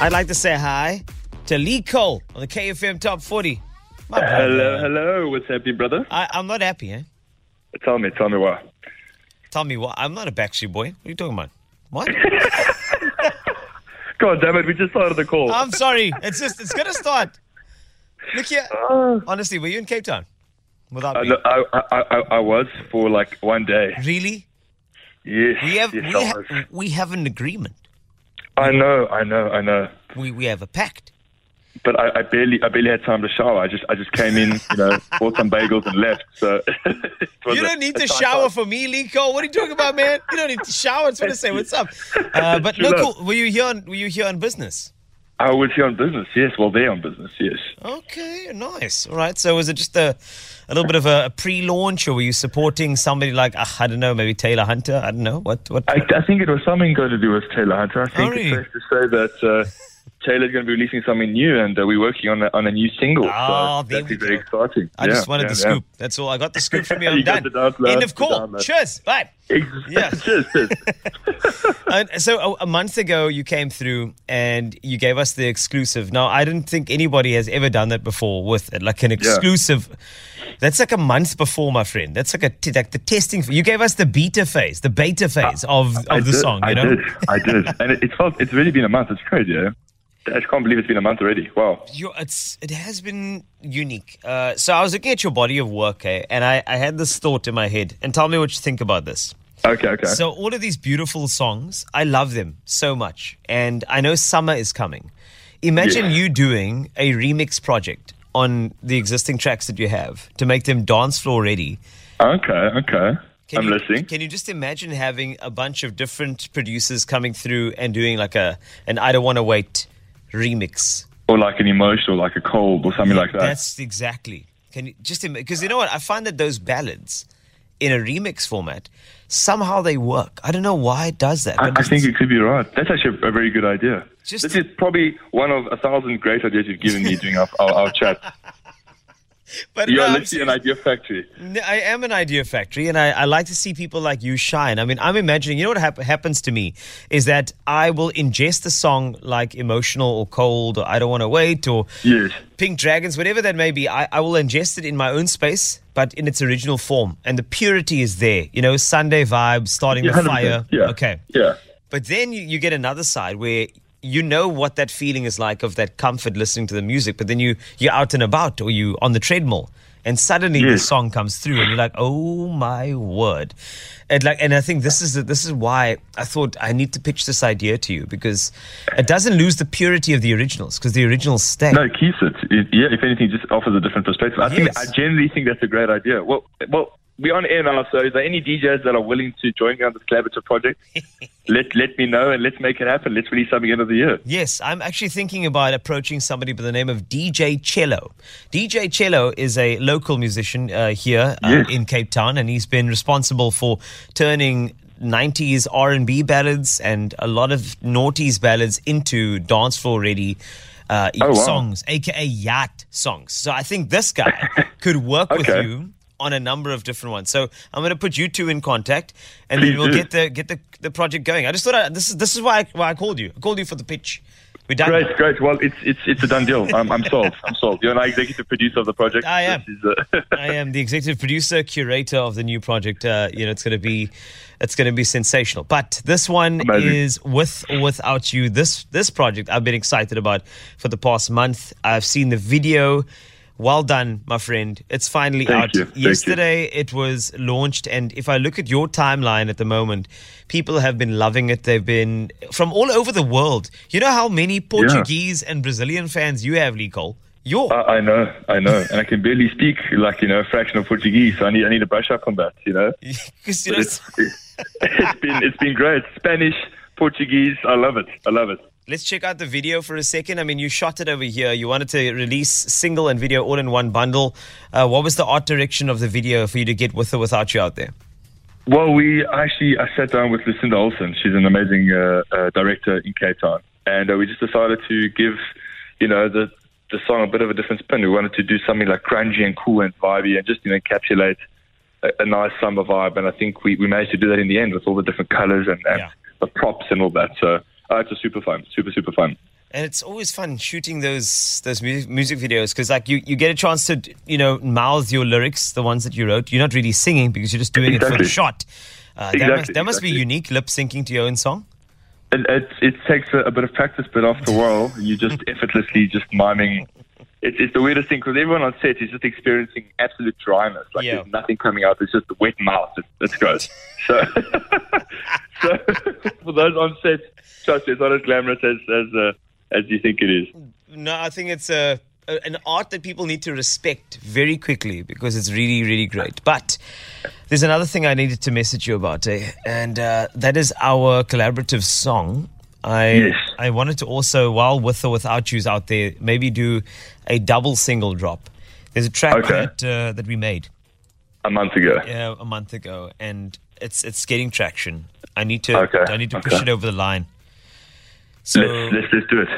I'd like to say hi to Lee Cole on the KFM Top 40. My brother. Hello, hello. What's happy, brother? I, I'm not happy, eh? Tell me, tell me why. Tell me why. I'm not a Backstreet Boy. What are you talking about? What? God damn it, we just started the call. I'm sorry. It's just, it's going to start. Look here. Uh, Honestly, were you in Cape Town? Without I, me? I, I, I, I was for like one day. Really? Yes. We have, yes, we, ha- we have an agreement. I know, I know, I know. We, we have a pact. But I, I barely, I barely had time to shower. I just, I just came in, you know, bought some bagels and left. So You don't need a to tight shower time. for me, Lico. What are you talking about, man? You don't need to shower. I just want to say what's up. Uh, but no, Were you here? On, were you here on business? I was here on business. Yes, well, there on business. Yes. Okay, nice. All right. So was it just a, a little bit of a, a pre-launch, or were you supporting somebody like uh, I don't know, maybe Taylor Hunter? I don't know what. What? I, I think it was something going to do with Taylor Hunter. I think Oh, really? it's safe to say that uh, Taylor's going to be releasing something new, and uh, we're working on a, on a new single. Oh, so there that's very exciting. I Yeah, just wanted yeah, the yeah. scoop. That's all. I got the scoop from you. I'm You done. End of call. Cheers. Bye. Yeah. cheers, so a, a month ago, you came through and you gave us the exclusive. Now, I didn't think anybody has ever done that before with it, like an exclusive. That's like a month before, my friend. That's like a t- like the testing. You gave us the beta phase, the beta phase of, of I the did, song. You I did, I did, and it, it's felt, it's really been a month. It's crazy. Yeah? I can't believe it's been a month already. Wow. you it's it has been unique. Uh, so I was looking at your body of work, eh, and I, I had this thought in my head. And tell me what you think about this. Okay, okay. So all of these beautiful songs, I love them so much, and I know summer is coming. Imagine Yeah. you doing a remix project on the existing tracks that you have to make them dance floor ready. okay, okay. Can I'm you, listening. Can you just imagine having a bunch of different producers coming through and doing like a an I don't want to wait remix? Or like an emotional, like a cold, or something like that. That's exactly. Can you just because you know what I find that those ballads in a remix format somehow they work. I don't know why it does that. I, I think it could be right. That's actually a, a very good idea. Just- this is probably one of a thousand great ideas you've given me during our, our, our chat. but you're I'm literally an idea factory. I am an idea factory, and I, I like to see people like you shine. I mean, I'm imagining, you know what hap- happens to me is that I will ingest a song like Emotional or Cold or I Don't Want to Wait or Yes. Pink Dragons, whatever that may be. I, I will ingest it in my own space, but in its original form. And the purity is there. You know, Sunday vibes, starting Yeah, the fire. Yeah. Okay. Yeah. But then you, you get another side where you know what that feeling is like of that comfort listening to the music, but then you you're out and about or you on the treadmill, and suddenly the song comes through, and you're like, oh my word, and like, and I think this is this is why I thought I need to pitch this idea to you because it doesn't lose the purity of the originals because the originals stay. No, it keeps it. it. Yeah, if anything, just offers a different perspective. I think I generally think that's a great idea. Well, well, we're on air now, so is there any DJs that are willing to join me on this collaborative project? let let me know and let's make it happen. Let's release something end of the year. Yes, I'm actually thinking about approaching somebody by the name of DJ Cello. DJ Cello is a local musician uh, here uh, Yes. in Cape Town, and he's been responsible for turning 90s R&B ballads and a lot of noughties ballads into dance floor ready uh, Oh, wow. songs, aka yacht songs. So I think this guy could work with you on a number of different ones. So I'm going to put you two in contact, and then we'll do. get the get the, the project going. I just thought I, this is this is why I, why I called you. I called you for the pitch. We're done. Great, great. Well, it's it's it's a done deal. I'm, I'm sold. I'm sold. You're an executive producer of the project. I am. Uh, I am the executive producer, curator of the new project. Uh, you know, it's going to be, it's going to be sensational. But this one Amazing. is with or without you. This this project I've been excited about for the past month. I've seen the video. Well done, my friend. It's finally Thank out. you. Thank you. Yesterday it was launched, and if I look at your timeline at the moment, people have been loving it. They've been from all over the world. You know how many Portuguese and Brazilian fans you have, Lee Cole? Your I, I know, I know, and I can barely speak like you know a fraction of Portuguese. So I need I need to brush up on that. You know, you know. it's, it's been it's been great. Spanish, Portuguese. I love it. I love it. Let's check out the video for a second. I mean, you shot it over here. You wanted to release single and video all in one bundle. Uh, what was the art direction of the video for you to get with or without you out there? Well, we actually I sat down with Lucinda Olsen. She's an amazing uh, uh, director in Cape Town, and uh, we just decided to give, you know, the the song a bit of a different spin. We wanted to do something like grungy and cool and vibey, and just you know encapsulate a, a nice summer vibe. And I think we, we managed to do that in the end with all the different colors and, and Yeah. the props and all that. So uh, it's a super fun, super super fun. And it's always fun shooting those those mu- music videos because like you, you get a chance to you know mouth your lyrics, the ones that you wrote. You're not really singing because you're just doing it for the shot. Uh, that Exactly, must, that must be unique, lip syncing to your own song. It, it, it takes a, a bit of practice, but after a while, you just effortlessly just miming. It's, it's the weirdest thing because everyone on set is just experiencing absolute dryness. Like Yeah. there's nothing coming out. It's just a wet mouth. It, it's gross. So, so for those on set, trust me, it's not as glamorous as as uh, as you think it is. No, I think it's a, a an art that people need to respect very quickly because it's really, really great. But there's another thing I needed to message you about, eh? and uh, that is our collaborative song. I Yes. I wanted to also, while with or without you's out there, maybe do a double single drop. There's a track Okay. that uh, that we made A month ago. uh, a month ago, and it's it's getting traction. I need to Okay, I need to push it over the line. So Let's, let's let's do it.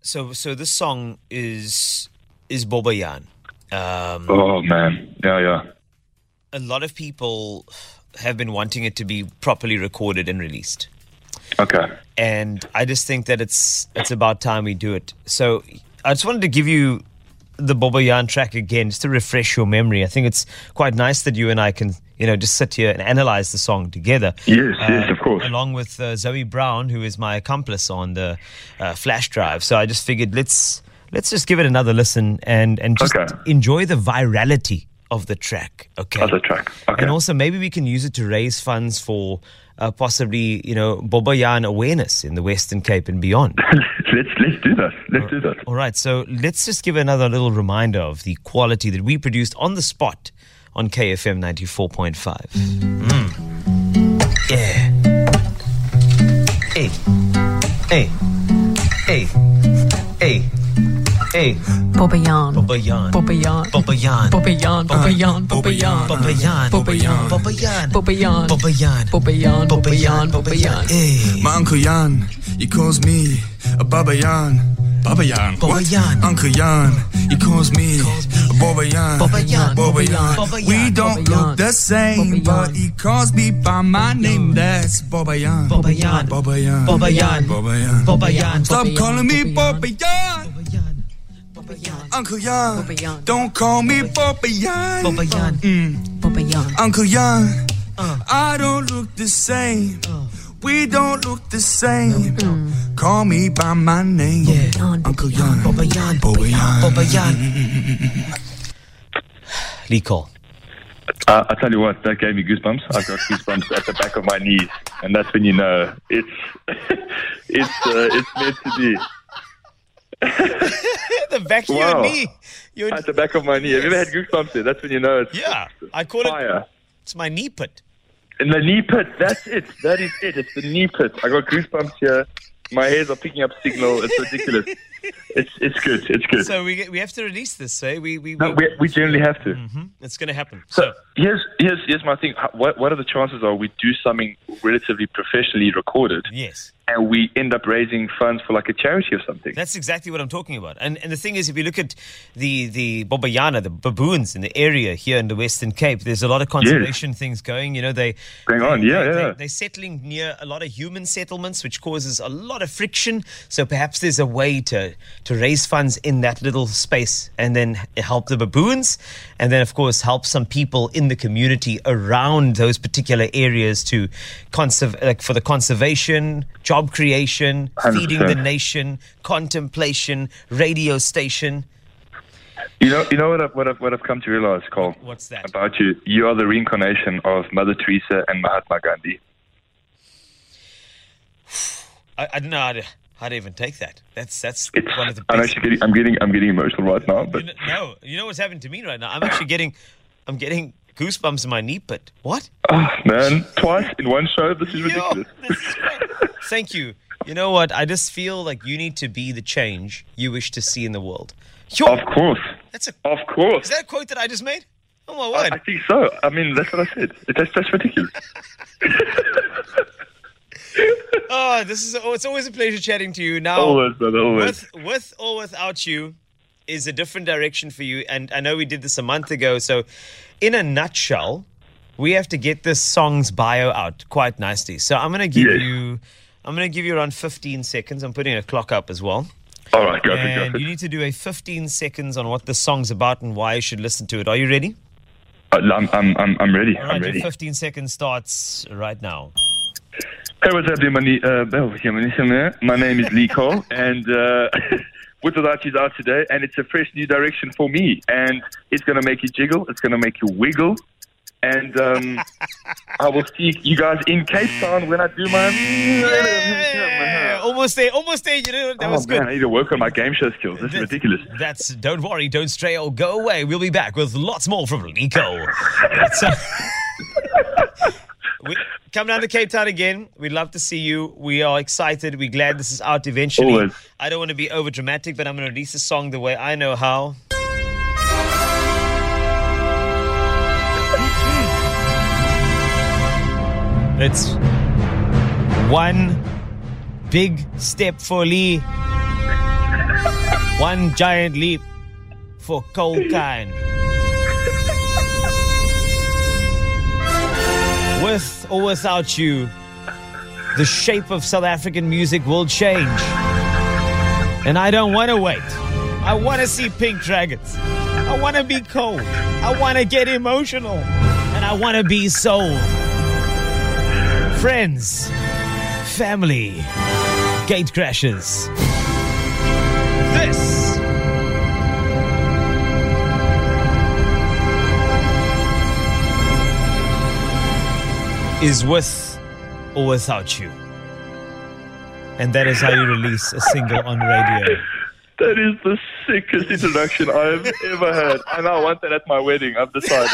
so so this song is is Bobbejaan. Um, Oh man, yeah, yeah. a lot of people have been wanting it to be properly recorded and released. Okay. And I just think that it's it's about time we do it. So I just wanted to give you the Bobbejaan track again, just to refresh your memory. I think it's quite nice that you and I can, you know, just sit here and analyze the song together. Yes, yes, of course. Along with uh, Zoe Brown, who is my accomplice on the uh, flash drive. So I just figured let's let's just give it another listen and and just Okay. enjoy the virality of the track. Okay. Other track. Okay. And also, maybe we can use it to raise funds for uh, possibly, you know, Bobbejaan awareness in the Western Cape and beyond. let's let's do that. Let's do that. All right, so let's just give another little reminder of the quality that we produced on the spot on KFM 94.5. Mm. Yeah. Hey. Hey. Hey. Hey. Hey. Bobbejaan. Bobbejaan. Bobbejaan. Bobbejaan. Bobbejaan. Bobbejaan. Bobbejaan. Bobbejaan. Bobbejaan. Bobbejaan. Bobbejaan. Bobbejaan. Bobbejaan. Bobbejaan. Bobbejaan. Hey. My Uncle Jan, he calls me a Baba Yan. Baba Yan. Baba What? Yan. Uncle Jan, he calls me a Baba Yan. Baba Yan. Baba Yan. Baba Yan. We don't Baba Yan. look the same, Baba Yan. but he calls me by my name. That's Baba Yan. Baba Yan. Baba Yan. Baba Yan. Baba Yan. Bobbejaan. Stop Baba Yan. calling me Baba Baba Uncle Yan. Baba Don't call me Baba Yan. Bobbejaan. Mm. Bobbejaan. Uncle Yan, Uh. I don't look the same. We don't look the same. Call me by my name. Bobbejaan. Uncle Yan. Bobbejaan. Bobbejaan. Bobbejaan. Lee Cole. Uh, I tell you what, that gave me goosebumps. I've got goosebumps at the back of my knees, and that's when you know it's it's uh, it's meant to be. the back of Wow. your knee. Your, At the back of my knee. Have you ever had goosebumps there? That's when you know it's yeah, I call it. It's my knee pit. In the knee pit. That's it. That is it. It's the knee pit. I got goosebumps here. My hairs are picking up signal. It's ridiculous. it's it's good. It's good. So we we have to release this. Eh? We we, no, we, we generally have to. Mhm. it's going to happen. So So here's here's here's my thing. What what are the chances are we do something relatively professionally recorded yes. And we end up raising funds for like a charity or something? That's exactly what I'm talking about. And and the thing is, if you look at the the Bobayana, the baboons in the area here in the Western Cape, there's a lot of conservation things going. You know, they Going on, they- yeah, they, yeah. They, they're settling near a lot of human settlements, which causes a lot of friction. So perhaps there's a way to to raise funds in that little space, and then help the baboons, and then of course help some people in the community around those particular areas to conserve, like for the conservation, job creation, feeding the nation, contemplation, radio station. You know, you know what I've, what I've what I've come to realize, Cole. What's that? About you, you are the reincarnation of Mother Teresa and Mahatma Gandhi. I, I don't know how to, how to even take that. That's that's It's, one of the I'm actually getting, I'm getting, I'm getting emotional right now. But You kn- no, you know what's happened to me right now? I'm actually getting, I'm getting goosebumps in my knee pit. What? oh, man, twice in one show, this is Yo, ridiculous. this is. Thank you. You know what? I just feel like you need to be the change you wish to see in the world. Yo, Of course, that's a. of course. Is that a quote that I just made? Oh my I, word! I think so. I mean, that's what I said. It- That's that's ridiculous. Oh, this is. Oh, it's always a pleasure chatting to you. Now, always, brother, always. with with or without you is a different direction for you and i know we did this a month ago so in a nutshell we have to get this song's bio out quite nicely so i'm going to give Yes. you i'm going to give you around 15 seconds i'm putting a clock up as well All right, go for it, go And you need to do a 15 seconds on what the song's about and why you should listen to it. Are you ready? Uh, I'm, I'm, I'm, I'm ready. All I'm right, your ready. 15 seconds starts right now. Hey, what's up, dude? My, ne- uh, my name- my name is Lee Cole, and uh, With Without You's out today, and it's a fresh new direction for me. And it's going to make you jiggle, it's going to make you wiggle. And um, I will see you guys in Cape Town when I do my. Yeah, almost there, almost there. You know, that Oh, was man, good. I need to work on my game show skills. This is ridiculous. That's don't worry, don't stray or go away. We'll be back with lots more from Nico. We, come down to Cape Town again. We'd love to see you. We are excited. We're glad this is out eventually. Always. I don't want to be over dramatic, but I'm going to release the song the way I know how. It's one big step for Lee, one giant leap for Colkine. Or without you, the shape of South African music will change. And I don't want to wait. I want to see Pink Dragons. I want to be cold. I want to get emotional. And I want to be sold. Friends, family, gate crashers. Is with or without you. And that is how you release a single on radio. That is the sickest introduction I've ever had. And I want that at my wedding. I've decided.